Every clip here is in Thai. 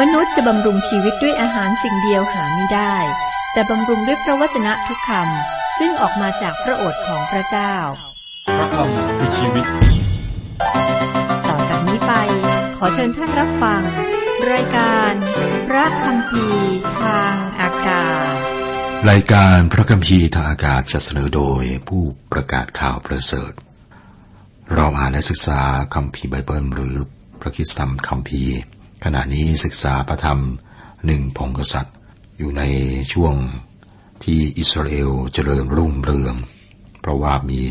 มนุษย์จะบำรุงชีวิตด้วยอาหารสิ่งเดียวหาไม่ได้ แต่บำรุงด้วยพระวจนะทุกคำซึ่งออกมาจากพระโอษฐ์ของพระเจ้า พระคำคือชีวิต ต่อจากนี้ไป ขอเชิญท่านรับฟัง รายการ พระคำพีทางอากาศ รายการพระคัมภีร์ทางอากาศจะเสนอโดยผู้ประกาศข่าวประเสริฐ เราอ่านและศึกษาคัมภีร์ไบเบิลหรือพระคิดธรรมคัมภีร์ ขณะนี้ศึกษาพระธรรมหนึ่งพงกษัตริย์ อยู่ในช่วงที่อิสราเอลเจริญรุ่งเรือง เพราะว่ามี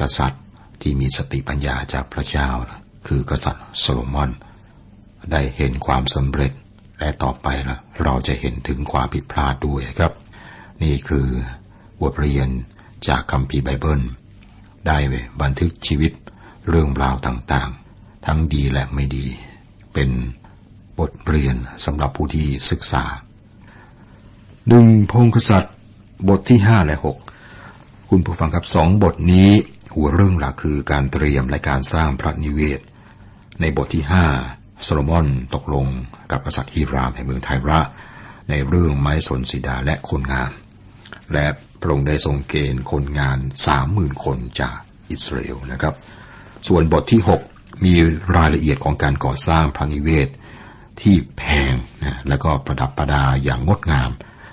กษัตริย์ที่มีสติปัญญาจากพระเจ้า คือกษัตริย์โซโลมอน ได้เห็นความสำเร็จและต่อไปละเราจะเห็นถึงความผิดพลาดด้วยครับ นี่คือบทเรียนจากคัมภีร์ไบเบิล ได้บันทึกชีวิตเรื่องราวต่างๆ ทั้งดีและไม่ดี เป็น บทเรียนสำหรับผู้ที่ศึกษาหนึ่งพงกษัตริย์บทที่ห้าและหกคุณผู้ฟังครับสองบทนี้หัวเรื่องหลักคือการเตรียมและการสร้างพระนิเวศ ในบทที่ห้าโซโลมอนตกลงกับกษัตริย์ฮิรามแห่งเมืองไทระ ในเรื่องไม้สนสีดาและคนงาน และพระองค์ได้ทรงเกณฑ์คนงานสามหมื่นคนจากอิสราเอลนะครับ ส่วนบทที่หกมีรายละเอียดของการก่อสร้างพระนิเวศ ที่แพงนะแล้วก็ประดับประดาอย่างงดงาม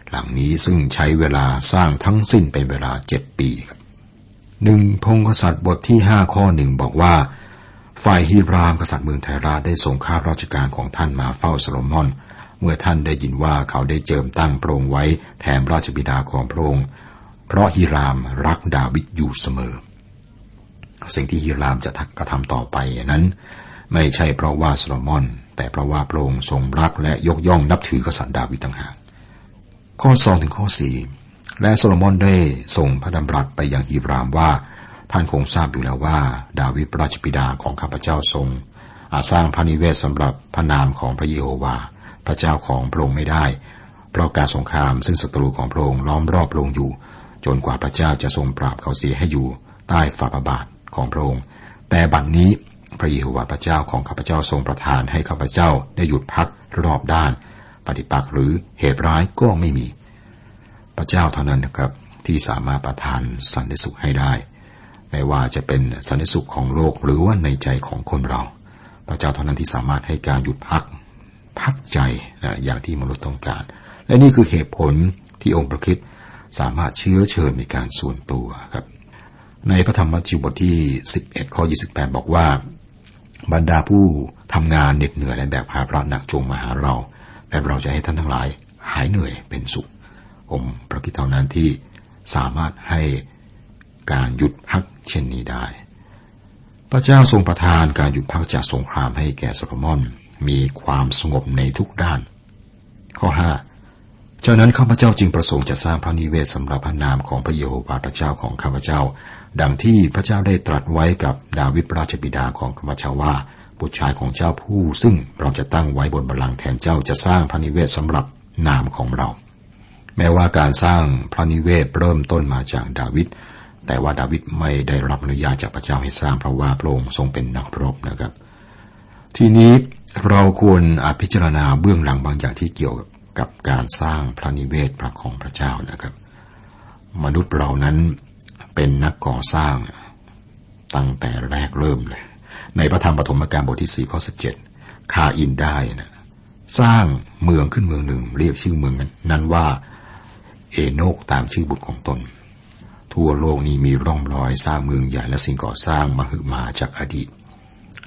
หลังนี้ซึ่งใช้เวลาสร้างทั้งสิ้นเป็นเวลาเจ็ดปีครับหนึ่งพงกษัตริย์บทที่ห้าข้อหนึ่งบอกว่า ฝ่ายฮิรามกษัตริย์เมืองไทราได้ส่งข้าราชการของท่านมาเฝ้าโซโลมอน เมื่อท่านได้ยินว่าเขาได้เจิมตั้งพระองค์ไว้แทนราชบิดาของพระองค์เพราะฮิรามรักดาวิดอยู่เสมอ สิ่งที่ฮิรามจะกระทำต่อไปนั้น ไม่ใช่เพราะว่าโซโลมอน แต่เพราะว่าพระองค์ทรงรักและยกย่องนับถือกษัตริย์ดาวิดต่างหากข้อสองถึงข้อสี่และโซโลมอนได้ส่งพระดำรัสไปยังฮิรามว่า ท่านคงทราบอยู่แล้วว่า ดาวิดราชบิดาของข้าพเจ้าทรงอาสร้างพระนิเวศสำหรับพระนามของพระเยโฮวา พระเจ้าของพระองค์ไม่ได้ เพราะการสงครามซึ่งศัตรูของพระองค์ล้อมรอบพระองค์อยู่ จนกว่าพระเจ้าจะทรงปราบเขาเสียให้อยู่ ใต้ฝ่าพระบาทของพระองค์ แต่บัดนนี้ พระเยโฮวาห์พระเจ้าของข้าพเจ้าทรงประทานให้ข้าพเจ้าได้หยุดพักรอบด้าน ปฏิปักษ์หรือเหตุร้ายก็ไม่มี พระเจ้าเท่านั้นนะครับที่สามารถประทานสันติสุขให้ได้ ไม่ว่าจะเป็นสันติสุขของโลกหรือว่าในใจของคนเรา พระเจ้าเท่านั้นที่สามารถให้การหยุดพักพักใจนะอย่างที่มนุษย์ต้องการ และนี่คือเหตุผลที่องค์พระคิดสามารถเชื้อเชิญในการส่วนตัวครับ ในพระธรรมมัทธิวบทที่ 11 ข้อ 28 บอกว่า บรรดาผู้ทำงานเหน็ดเหนื่อยและแบกภาระหนักจงมาหาเรา และเราจะให้ท่านทั้งหลายหายเหนื่อยเป็นสุข องค์พระคิดเท่านั้นที่สามารถให้การหยุดพักเช่นนี้ได้ พระเจ้าทรงประทานการหยุดพักจากสงครามให้แก่โซโลมอนมีความสงบในทุกด้าน ข้อ ห้าฉะนั้นข้าพเจ้าจึงประสงค์จะสร้างพระนิเวศสำหรับพระนามของพระเยโฮวาห์พระเจ้าของข้าพเจ้า ดังที่พระเจ้าได้ตรัสไว้กับดาวิดราชบิดาของข้าพเจ้าว่าบุตรชายของเจ้าผู้ซึ่งเราจะตั้งไว้บนบัลลังก์แทนเจ้าจะสร้างพระนิเวศสำหรับนามของเรา แม้ว่าการสร้างพระนิเวศเริ่มต้นมาจากดาวิดแต่ว่าดาวิดไม่ได้รับอนุญาตจากพระเจ้าให้สร้างเพราะว่าพระองค์ทรงเป็นนักรบนะครับ ทีนี้เราควรอพิจารณาเบื้องหลังบางอย่างที่เกี่ยวกับ กับการสร้างพระนิเวศพระของพระเจ้านะครับ มนุษย์เรานั้นเป็นนักก่อสร้างตั้งแต่แรกเริ่มเลย ในพระธรรมปฐมกาลบทที่สี่ข้อสิบเจ็ดคาอินได้นะสร้างเมืองขึ้นเมืองหนึ่ง เรียกชื่อเมืองนั้นว่า เอโนกตามชื่อบุตรของตน ทั่วโลกนี้มีร่องรอยสร้างเมืองใหญ่และสิ่งก่อสร้างมหึมาจากอดีต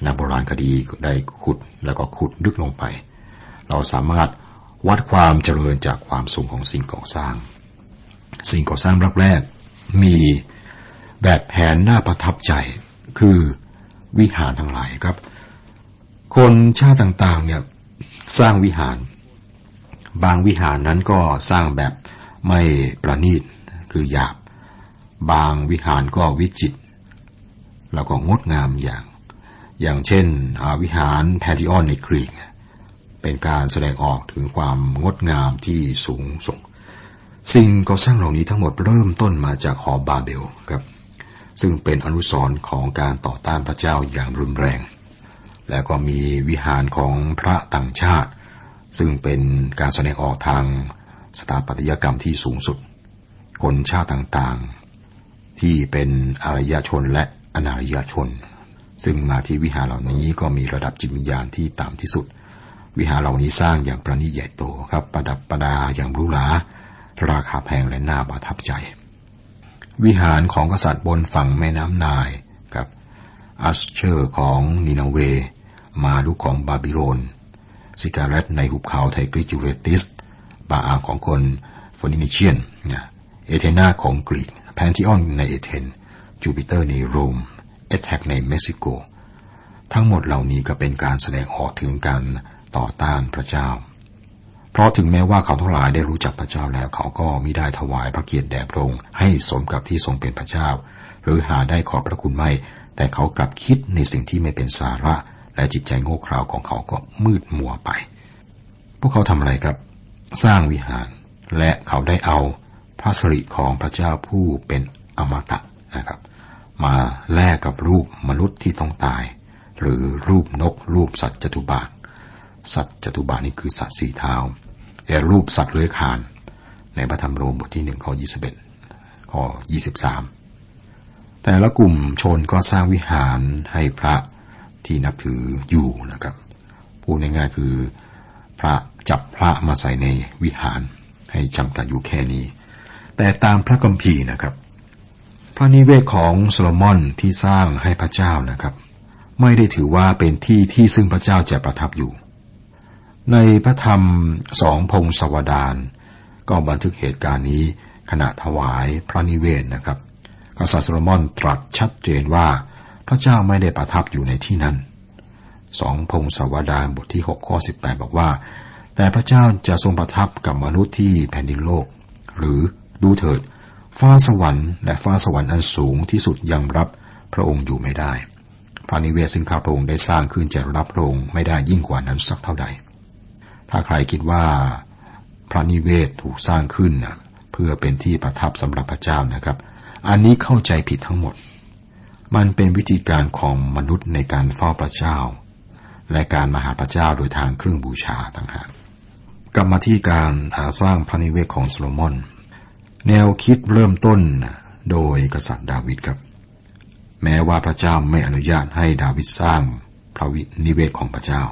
นักโบราณคดีได้ขุดแล้วก็ขุดลึกลงไป เราสามารถ วัดความเจริญจากความสูงของสิ่งก่อสร้าง สิ่งก่อสร้างแรกๆมีแบบแผนน่าประทับใจคือวิหารทั้งหลายครับ คนชาติต่างๆเนี่ยสร้างวิหาร บางวิหารนั้นก็สร้างแบบไม่ประณีตคือหยาบ บางวิหารก็วิจิตรแล้วก็งดงามอย่าง อย่างเช่นวิหารแพทิออนในกรีก เป็นการแสดงออกถึงความงดงามที่สูงส่ง สิ่งก่อสร้างเหล่านี้ทั้งหมดเริ่มต้นมาจากหอบาเบลครับซึ่งเป็นอนุสรณ์ของการต่อต้านพระเจ้าอย่างรุนแรง และก็มีวิหารของพระต่างชาติ ซึ่งเป็นการแสดงออกทางสถาปัตยกรรมที่สูงสุด คนชาติต่างๆ ที่เป็นอารยชนและอนารยชน ซึ่งมาที่วิหารเหล่านี้ก็มีระดับจิตวิญญาณที่ต่ำที่สุด วิหารเหล่านี้สร้างอย่างประณีตใหญ่โตครับ ประดับประดาอย่างหรูหราราคาแพงและน่าประทับใจ วิหารของกษัตริย์บนฝั่งแม่น้ำไนล์ กับอัสเชอร์ของนีนะเวห์ มาร์ดุกของบาบิโลนซิกกูแรตในหุบเขาไทกริสยูเฟรติสบาอัลของคนฟินิเชียนเอเธนาของกรีกแพนทิออนในเอเธนส์จูปิเตอร์ในโรมแอซเทกในเม็กซิโก ทั้งหมดเหล่านี้ก็เป็นการแสดงออกถึงการ ต่อต้านพระเจ้า เพราะถึงแม้ว่าเขาทั้งหลายได้รู้จักพระเจ้าแล้วเขาก็มิได้ถวายพระเกียรติแด่พระองค์ให้สมกับที่ทรงเป็นพระเจ้า หรือหาได้ขอบพระคุณไม่ แต่เขากลับคิดในสิ่งที่ไม่เป็นสาระ และจิตใจโง่เขลาของเขาก็มืดมัวไป พวกเขาทำอะไรครับ สร้างวิหาร และเขาได้เอาพระสิริของพระเจ้าผู้เป็นอมตะนะครับ มาแลกกับรูปมนุษย์ที่ต้องตาย หรือรูปนกรูปสัตว์จตุบาท สัตว์จตุบาทนี่คือสัตว์สี่เท้าแต่รูปสัตว์เลื้อยคาน ในพระธรรมโรมบทที่หนึ่งข้อยี่สิบเอ็ดข้อยี่สิบสามแต่ละกลุ่มชนก็สร้างวิหารให้พระที่นับถืออยู่นะครับพูดง่ายๆคือพระจับพระมาใส่ในวิหารให้จำกัดอยู่แค่นี้ แต่ตามพระคัมภีร์นะครับ พระนิเวศของโซโลมอนที่สร้างให้พระเจ้านะครับ ไม่ได้ถือว่าเป็นที่ที่ซึ่งพระเจ้าจะประทับอยู่ ในพระธรรมสองพงศวดานก็บันทึกเหตุการณ์นี้ขณะถวายพระนิเวศนะครับ กษัตริย์โซโลมอนตรัสชัดเจนว่าพระเจ้าไม่ได้ประทับอยู่ในที่นั้นสองพงศวดานบทที่หกข้อสิบแปดบอกว่า แต่พระเจ้าจะทรงประทับกับมนุษย์ที่แผ่นดินโลก หรือดูเถิด ฟ้าสวรรค์และฟ้าสวรรค์อันสูงที่สุดยังรับพระองค์อยู่ไม่ได้ พระนิเวศซึ่งข้าพระองค์ได้สร้างขึ้นจะรับพระองค์ไม่ได้ยิ่งกว่านั้นสักเท่าใด ถ้าใครคิดว่าพระนิเวศถูกสร้างขึ้นเพื่อเป็นที่ประทับสำหรับพระเจ้านะครับ อันนี้เข้าใจผิดทั้งหมด มันเป็นวิธีการของมนุษย์ในการเฝ้าพระเจ้า และการมาหาพระเจ้าโดยทางเครื่องบูชาต่างหากกลับมาที่การสร้างพระนิเวศของโซโลมอน แนวคิดเริ่มต้นโดยกษัตริย์ดาวิดครับ แม้ว่าพระเจ้าไม่อนุญาตให้ดาวิดสร้างพระวินิเวศของพระเจ้า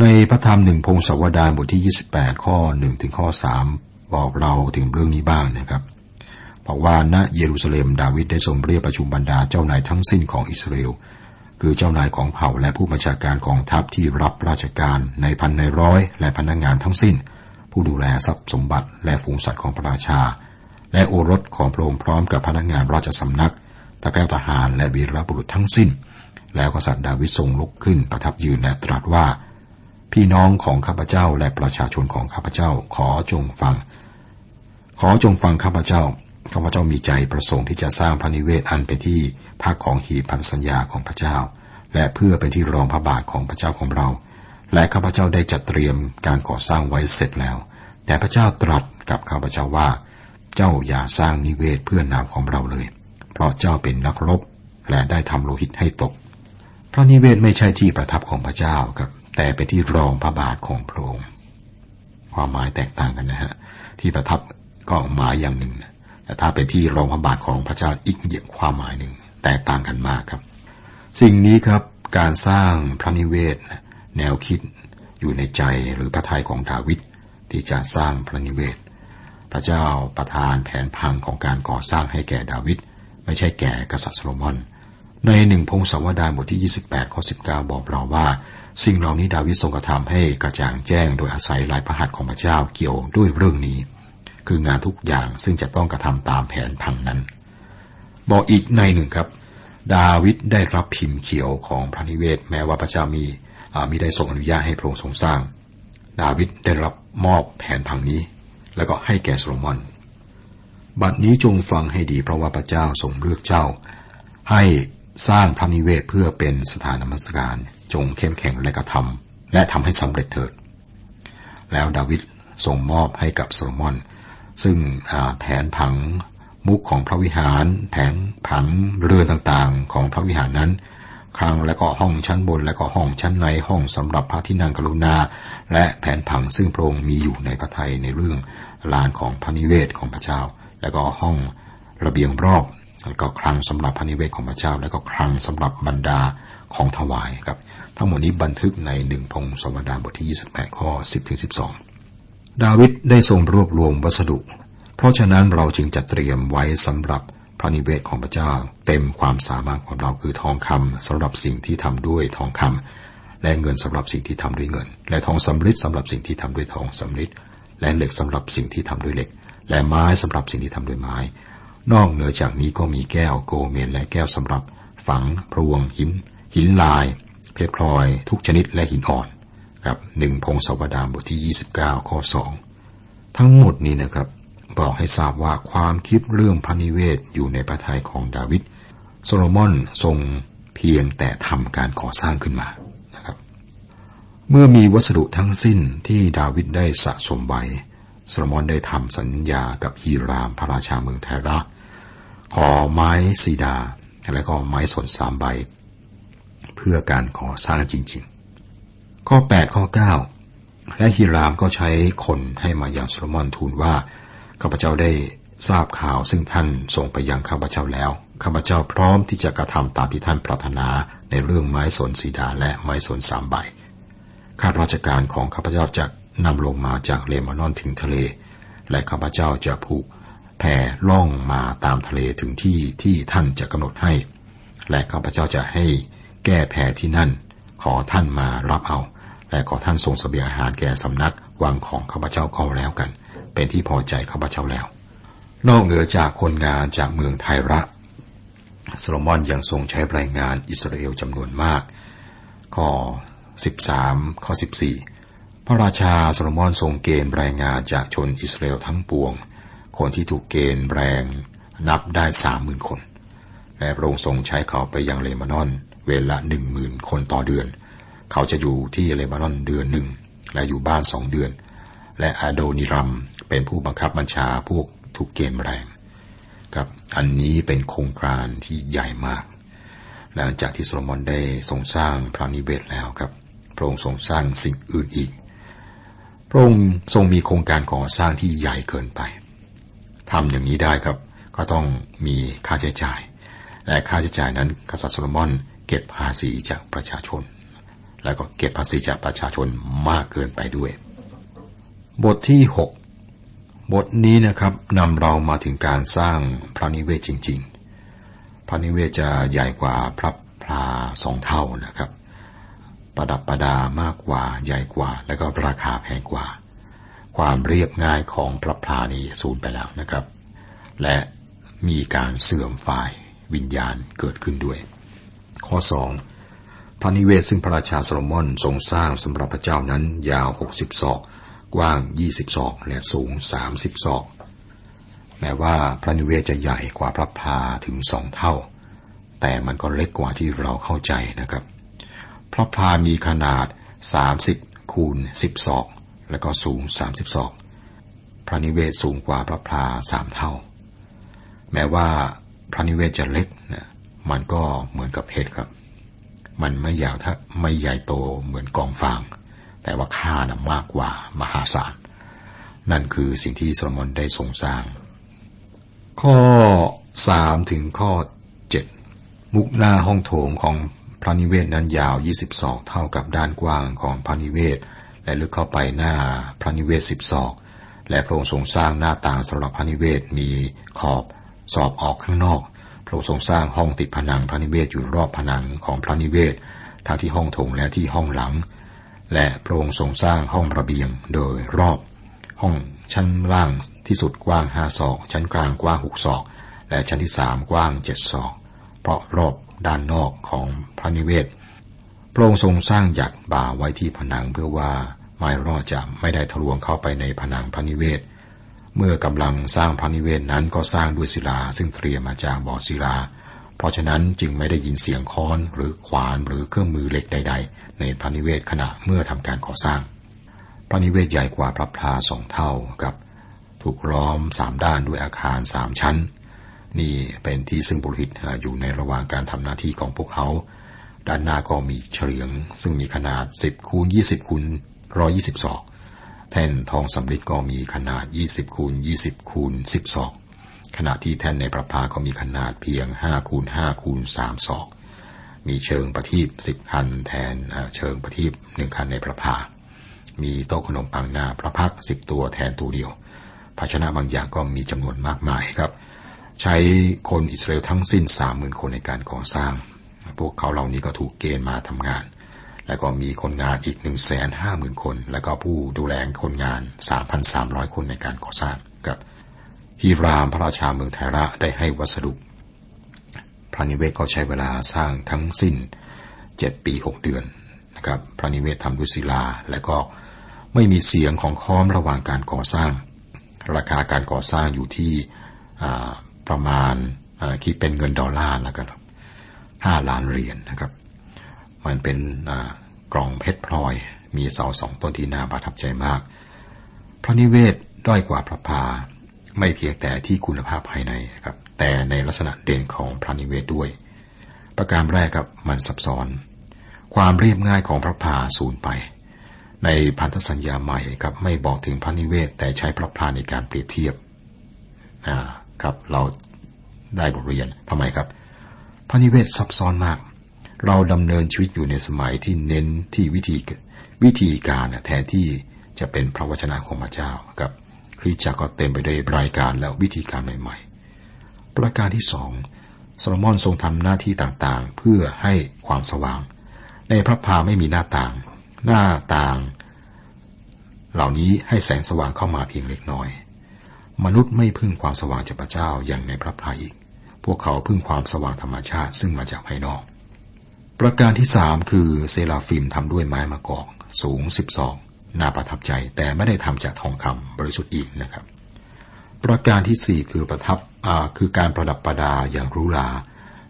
ในพระธรรมหนึ่งพงศาวดารบทที่ 28 ข้อ1ถึงข้อ3บอกเราถึงเรื่องนี้บ้างนะครับบอกว่าณเยรูซาเล็มดาวิดได้ทรงเรียกประชุมบรรดาเจ้านายทั้งสิ้นของอิสราเอลคือเจ้านายของเผ่าและผู้บัญชาการกองทัพที่รับราชการในพันในร้อย และพนักงงานทั้งสิ้น ผู้ดูแลทรัพย์สมบัติและฝูงสัตว์ของพระราชา และโอรสของพระองค์พร้อมกับพนักงานราชสำนักตะแกรทหารและวีรบุรุษทั้งสิ้น แล้วกษัตริย์ดาวิดทรงลุกขึ้นประทับยืนและตรัสว่า พี่น้องของข้าพเจ้าและประชาชนของข้าพเจ้าขอจงฟัง ขอจงฟังข้าพเจ้าข้าพเจ้ามีใจประสงค์ที่จะสร้างพระนิเวศอันเป็นที่พักของหีพันสัญญาของพระเจ้า และเพื่อเป็นที่รองพระบาทของพระเจ้าของเรา และข้าพเจ้าได้จัดเตรียมการก่อสร้างไว้เสร็จแล้ว แต่พระเจ้าตรัสกับข้าพเจ้าว่า เจ้าอย่าสร้างนิเวศเพื่อนามของเราเลย เพราะเจ้าเป็นนักรบและได้ทำโลหิตให้ตก พระนิเวศไม่ใช่ที่ประทับของพระเจ้าครับ แต่เป็นที่รองพระบาทของพระองค์ความหมายแตกต่างกันนะฮะ ที่ประทับก็หมายอย่างหนึ่งนะแต่ถ้าเป็นที่รองพระบาทของพระเจ้าอีกเยียความหมายหนึ่ง แตกต่างกันมากครับ สิ่งนี้ครับการสร้างพระนิเวศ แนวคิดอยู่ในใจหรือพระทัยของดาวิดที่จะสร้างพระนิเวศ พระเจ้าประทานแผนพังของการก่อสร้างให้แก่ดาวิดไม่ใช่แก่กษัตริย์โซโลมอน ในหนึ่งพงศาวดารบทที่ 28ข้อ19 บอกเราว่า สิ่งเหล่านี้ดาวิดทรงกระทำให้กระจ่างแจ้งโดยอาศัยลายพระหัตถ์ของพระเจ้าเกี่ยวด้วยเรื่องนี้ คืองานทุกอย่างซึ่งจะต้องกระทำตามแผนพังนั้น บอกอีกในหนึ่งครับ ดาวิดได้รับพิมพ์เขียวของพระนิเวศ แม้ว่าพระเจ้ามีมีได้ทรงอนุญาตให้พระองค์ทรงสร้าง ดาวิดได้รับมอบแผนพังนี้ แล้วก็ให้แก่โซโลมอน บัดนี้จงฟังให้ดีเพราะว่าพระเจ้าทรงเลือกเจ้า ให้ สร้างพระนิเวศเพื่อเป็นสถานนมัสการจงเข้มแข็งและกระทำและทำให้สำเร็จเถิด แล้วดาวิดส่งมอบให้กับโซโลมอน ซึ่งแผนผังมุกของพระวิหาร แผงผังเรือต่างๆ ของพระวิหารนั้น ครั้งและก็ห้องชั้นบนและก็ห้องชั้นในห้องสำหรับพระที่นั่งกรุณา และแผนผังซึ่งพระองค์มีอยู่ในพระไทยในเรื่องลานของพระนิเวศของพระเจ้า และก็ห้องระเบียงรอบ แล้วก็ครั้งสำหรับพระนิเวศของพระเจ้า และก็ครั้งสำหรับบรรดาของถวายครับ ทั้งหมดนี้บันทึกในหนึ่งพงศวดาบทที่ 28 ข้อ 10ถึง12 ดาวิดได้ทรงรวบรวมวัสดุ เพราะฉะนั้นเราจึงจะเตรียมไว้สำหรับพระนิเวศของพระเจ้า เต็มความสามารถของเราคือทองคำสำหรับสิ่งที่ทำด้วยทองคำและเงินสำหรับสิ่งที่ทำด้วยเงิน และทองสำริดสำหรับสิ่งที่ทำด้วยทองสำริดและเหล็กสำหรับสิ่งที่ทำด้วยเหล็ก และไม้สำหรับสิ่งที่ทำด้วยไม้ นอกเหนือจากนี้ก็มีแก้วโกเมนและแก้วสำหรับฝังพรวงหิน หินลาย เพชรพลอย ทุกชนิดและหินอ่อนครับหนึ่งพงศวดารบทที่ 29 ข้อ 2 ทั้งหมดนี้นะครับ บอกให้ทราบว่าความคิดเรื่องพระนิเวศอยู่ในพระทัยของดาวิดโซโลมอนทรงเพียงแต่ทำการก่อสร้างขึ้นมานะครับ เมื่อมีวัสดุทั้งสิ้นที่ดาวิดได้สะสมไว้โซโลมอนได้ทำสัญญากับฮีรามพระราชาเมืองไทระ ขอไม้ซีดา และก็ไม้สนสามใบ เพื่อการก่อสร้างจริงๆ ข้อ 8 ข้อ 9 และฮีรามก็ใช้คนให้มาย่างโซโลมอนทูลว่าข้าพเจ้าได้ทราบข่าวซึ่งท่านส่งไปยังข้าพเจ้าแล้วข้าพเจ้าพร้อมที่จะกระทำตามที่ท่านปรารถนาในเรื่องไม้สนสีดาและไม้สนสามใบข้าราชการของข้าพเจ้าจะนำลงมาจากเลมานอนถึงทะเล และข้าพเจ้าจะผูก แผ่ล่องมาตามทะเลถึงที่ที่ท่านจะกำหนดให้ และข้าพเจ้าจะให้แก้แผ่ที่นั่น ขอท่านมารับเอา และขอท่านส่งสเสบียงอาหารแก่สำนักวังของข้าพเจ้าก็แล้วกัน เป็นที่พอใจข้าพเจ้าแล้ว นอกเหนือจากคนงานจากเมืองไทระโซโลมอนยังทรงใช้แรงงานอิสราเอลจำนวนมาก ข้อ 13 ข้อ 14 พระราชาโซโลมอนทรงเกณฑ์แรงงานจากชนอิสราเอลทั้งปวง คนที่ถูกเกณฑ์แรงนับได้สามหมื่นคนและพระองค์ทรงใช้เขาไปยังเลบานอน เวลาหนึ่งหมื่นคนต่อเดือน เขาจะอยู่ที่เลบานอนเดือนหนึ่งและอยู่บ้านสองเดือน และอาโดนิรัมเป็นผู้บังคับบัญชาพวกถูกเกณฑ์แรงครับอันนี้เป็นโครงการที่ใหญ่มาก หลังจากที่โซโลมอนได้ทรงสร้างพระนิเวศแล้วครับ พระองค์ทรงสร้างสิ่งอื่นอีก พระองค์ทรงมีโครงการก่อสร้างที่ใหญ่เกินไป ทำอย่างนี้ได้ครับ ก็ต้องมีค่าใช้จ่าย และค่าใช้จ่ายนั้นกษัตริย์โซโลมอนเก็บภาษีจากประชาชน แล้วก็เก็บภาษีจากประชาชนมากเกินไปด้วย บทที่ 6 บทนี้นะครับนำเรามาถึงการสร้างพระนิเวศจริง ๆ พระนิเวศจะใหญ่กว่าพระพลาสองเท่านะครับ ประดับประดามากกว่าใหญ่กว่า และก็ราคาแพงกว่า ความเรียบง่ายของพระพลานี้สูญไปแล้วนะครับ และมีการเสื่อมฝ่ายวิญญาณเกิดขึ้นด้วย ข้อสองพระนิเวศซึ่งพระราชาโซโลมอนทรงสร้างสำหรับพระเจ้านั้นยาวหกสิบศอก กว้าง 20 ศอก และสูง 30 ศอก แม้ว่าพระนิเวศจะใหญ่กว่าพระพาถึงสองเท่า แต่มันก็เล็กกว่าที่เราเข้าใจนะครับ พระพามีขนาด 30คูณ10 ศอก และก็สูง30ศอก พระนิเวศสูงกว่าพระพลาสามเท่า แม้ว่าพระนิเวศจะเล็กนะมันก็เหมือนกับเห็ดครับ มันไม่ยาวถ้าไม่ใหญ่โตเหมือนกองฟาง แต่ว่าค่านะมากกว่ามหาศาล นั่นคือสิ่งที่โซโลมอนได้ทรงสร้าง ข้อสามถึงข้อเจ็ดมุกหน้าห้องโถงของพระนิเวศนั้นยาวยี่สิบศอกเท่ากับด้านกว้างของพระนิเวศ และลึกเข้าไปหน้าพระนิเวศสิบศอก และพระองค์ทรงสร้างหน้าต่างสำหรับพระนิเวศมีขอบสอบออกข้างนอก พระองค์ทรงสร้างห้องติดผนังพระนิเวศอยู่รอบผนังของพระนิเวศทั้งที่ห้องโถงและที่ห้องหลัง และพระองค์ทรงสร้างห้องระเบียงโดยรอบ ห้องชั้นล่างที่สุดกว้างห้าศอก ชั้นกลางกว้างหกศอก และชั้นที่สามกว้างเจ็ดศอก เพราะรอบด้านนอกของพระนิเวศ พระองค์ทรงสร้างหยักบ่าไว้ที่ผนังเพื่อว่าไม้รอดจะไม่ได้ทะลวงเข้าไปในผนังพระนิเวศ เมื่อกำลังสร้างพระนิเวศนั้นก็สร้างด้วยศิลา ซึ่งเตรียมมาจากบ่อศิลา เพราะฉะนั้นจึงไม่ได้ยินเสียงค้อนหรือขวานหรือเครื่องมือเหล็กใด ๆ ในพระนิเวศขณะเมื่อทำการก่อสร้าง พระนิเวศใหญ่กว่าพระพลาสองเท่ากับถูกล้อมสามด้านด้วยอาคารสามชั้น นี่เป็นที่ซึ่งบุริตอยู่ในระหว่างการทำหน้าที่ของพวกเขา ด้านหน้าก็มีเฉลียง ซึ่งมีขนาด 10คูณ20คูณ120ศอก แท่นทองสำริดก็มีขนาด 20คูณ20คูณ10ศอก ขณะที่แท่นในประภาก็มีขนาดเพียง5คูณ5คูณ3ศอก มีเชิงประทีป10คันแทนเชิงประทีป1คันในประภา มีโต๊ะขนมปังหน้าพระพักสิบตัวแทนตัวเดียว ภาชนะบางอย่างก็มีจำนวนมากมายครับ ใช้คนอิสราเอลทั้งสิ้นสามหมื่นคนในการก่อสร้าง พวกเขาเหล่านี้ก็ถูกเกณฑ์มาทำงาน แล้วก็มีคนงานอีกหนึ่งแสนห้าหมื่นคน แล้วก็ผู้ดูแลคนงานสามพันสามร้อยคนในการก่อสร้างครับฮีรามพระราชาเมืองไทระได้ให้วัสดุพระนิเวศก็ใช้เวลาสร้างทั้งสิ้นเจ็ดปีหกเดือนนะครับ พระนิเวศทำด้วยศิลา และก็ไม่มีเสียงของค้อมระหว่างการก่อสร้าง ราคาการก่อสร้างอยู่ที่ประมาณคิดเป็นเงินดอลลาร์แล้วกัน ห้าล้านเหรียญนนะครับ มันเป็นกล่องเพชรพลอย มีเสาสองต้นที่น่าประทับใจมาก พระนิเวศด้อยกว่าพระพาไม่เพียงแต่ที่คุณภาพภายในครับ แต่ในลักษณะเด่นของพระนิเวศด้วย ประการแรกครับมันซับซ้อน ความเรียบง่ายของพระพาสูญไป ในพันธสัญญาใหม่ครับไม่บอกถึงพระนิเวศ แต่ใช้พระพาในการเปรียบเทียบครับเราได้บทเรียนทำไมครับ พระนิเวศซับซ้อนมาก เราดำเนินชีวิตอยู่ในสมัยที่เน้นที่วิธีวิธีการแทนที่จะเป็นพระวจนะของพระเจ้าครับคริสจักรก็เต็มไปด้วยรายการและวิธีการใหม่ ๆ ประการที่สองโซโลมอนทรงทำหน้าที่ต่างๆ เพื่อให้ความสว่าง ในพระพาไม่มีหน้าต่าง หน้าต่าง เหล่านี้ให้แสงสว่างเข้ามาเพียงเล็กน้อย มนุษย์ไม่พึ่งความสว่างจากพระเจ้าอย่างในพระพาอีก พวกเขาพึ่งความสว่างธรรมชาติซึ่งมาจากภายนอก ประการที่สามคือเซราฟิมทำด้วยไม้มะกอก สูงสิบสองน่าประทับใจแต่ไม่ได้ทำจากทองคำบริสุทธิ์อีกนะครับ ประการที่สี่คือประทับคือการประดับประดาอย่างรู้ลา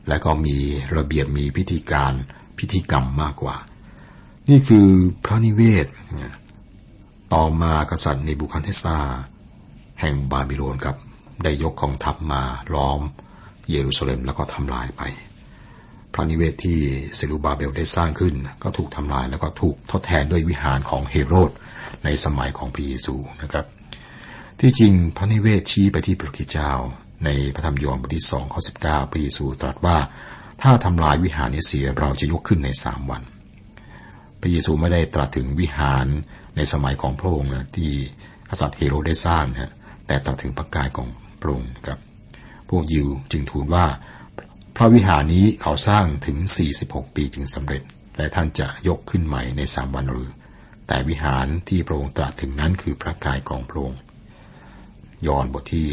และก็มีระเบียบมีพิธีการพิธีกรรมมากกว่า นี่คือพระนิเวศ ต่อมากษัตริย์ในบุคันเทซาแห่งบาบิโลนครับ ได้ยกกองทัพมาล้อม เยรูซาเล็มแล้วก็ทำลายไป พระนิเวศที่เซรูบาเบลได้สร้างขึ้น ก็ถูกทำลายแล้วก็ถูกทดแทนด้วยวิหารของเฮโรดในสมัยของพระเยซูนะครับ ที่จริงพระนิเวศชี้ไปที่พระคิดเจ้า ในพระธรรมยอห์นบทที่สองข้อสิบเก้าพระเยซูตรัสว่าถ้าทำลายวิหารนี้เสียเราจะยกขึ้นในสามวัน พระเยซูไม่ได้ตรัสถึงวิหารในสมัยของพระองค์ที่กษัตริย์เฮโรดได้สร้างนะแต่ตรัสถึงพระกายของพระองค์ครับ วกยิวจึงทูลว่า พระวิหารนี้เขาสร้างถึง 46 ปีจึงสำเร็จ และท่านจะยกขึ้นใหม่ในสามวันหรือ แต่วิหารที่พระองค์ตรัสถึงนั้นคือพระกายของพระองค์ยอห์นบทที่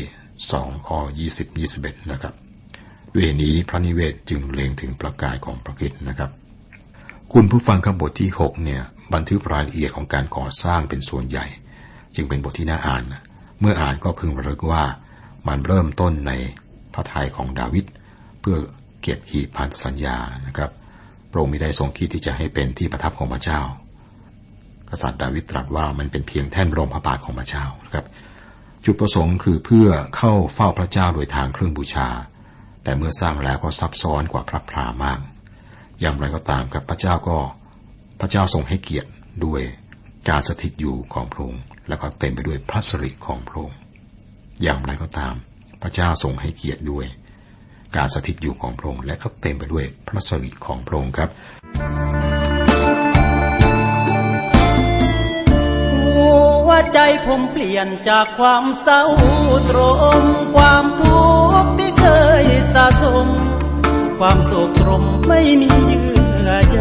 สองข้อยี่สิบยี่สิบเอ็ดนะครับ ด้วยนี้พระนิเวศจึงเล็งถึงประกายของพระคิดนะครับ คุณผู้ฟังครับบทที่หกเนี่ย บันทึกรายละเอียดของการก่อสร้างเป็นส่วนใหญ่ จึงเป็นบทที่น่าอ่าน เมื่ออ่านก็พึงระลึกว่ามันเริ่มต้นใน ระทัยของดาวิดเพื่อเก็บหีบพันธสัญญานะครับพระองค์ไม่ได้ทรงคิดที่จะให้เป็นที่ประทับของพระเจ้า กษัตริย์ดาวิดตรัสว่ามันเป็นเพียงแท่นรองพระบาทของพระเจ้านะครับ จุดประสงค์คือเพื่อเข้าเฝ้าพระเจ้าโดยทางเครื่องบูชา แต่เมื่อสร้างแล้วก็ซับซ้อนกว่าพระพรามาก อย่างไรก็ตามครับพระเจ้าก็พระเจ้าทรงให้เกียรติด้วยการสถิตอยู่ของพระองค์แล้วก็เต็มไปด้วยพระสิริของพระองค์อย่างไรก็ตาม พระเจ้าทรงให้เกียรติด้วย การสถิตอยู่ของพระองค์และก็เต็มไปด้วยพระสิริของพระองค์ครับหัวใจผมเปลี่ยนจากความเศร้าตรมความทุกข์ที่เคยสะสม ความโศกตรมไม่มีเยื่อใย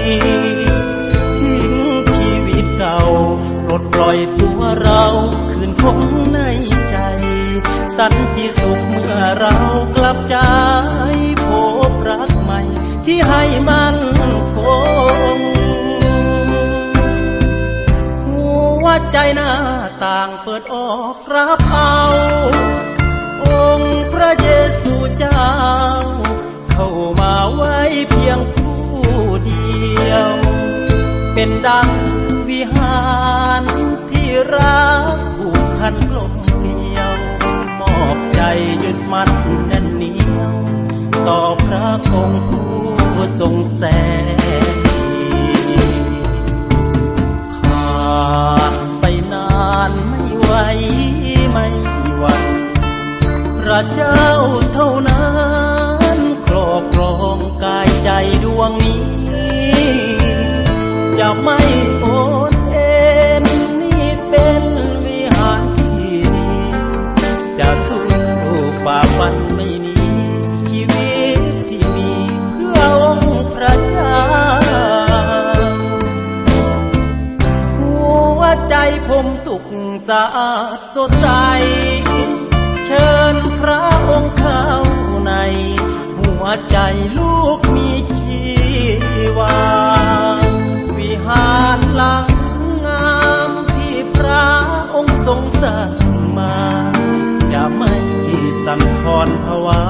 ทิ้งชีวิตเก่าปลดปล่อยตัวเราคืนคงใน กันติสุขเมื่อเรากลับใจพบรักใหม่ ที่ให้มันคงหัวใจหน้าต่างเปิดออกรับเอาองค์พระเยซูเจ้า เข้ามาไว้เพียงผู้เดียว เป็นดังวิหารที่รักผูกพันกลม ใจยึดมั่นแน่นเหนียว ต่อพระองค์ผู้ทรงแสนผ่านไปนานไม่ไหวไม่หวันพระเจ้าเท่านั้นครอบครองกายใจดวงนี้ จะไม่โอ สะอาดสดใส เชิญพระองค์เข้าใน หัวใจลูกมีชีวา วิหารหลังงามที่พระองค์ทรงสร้างมา จะไม่สั่นคลอนภาวา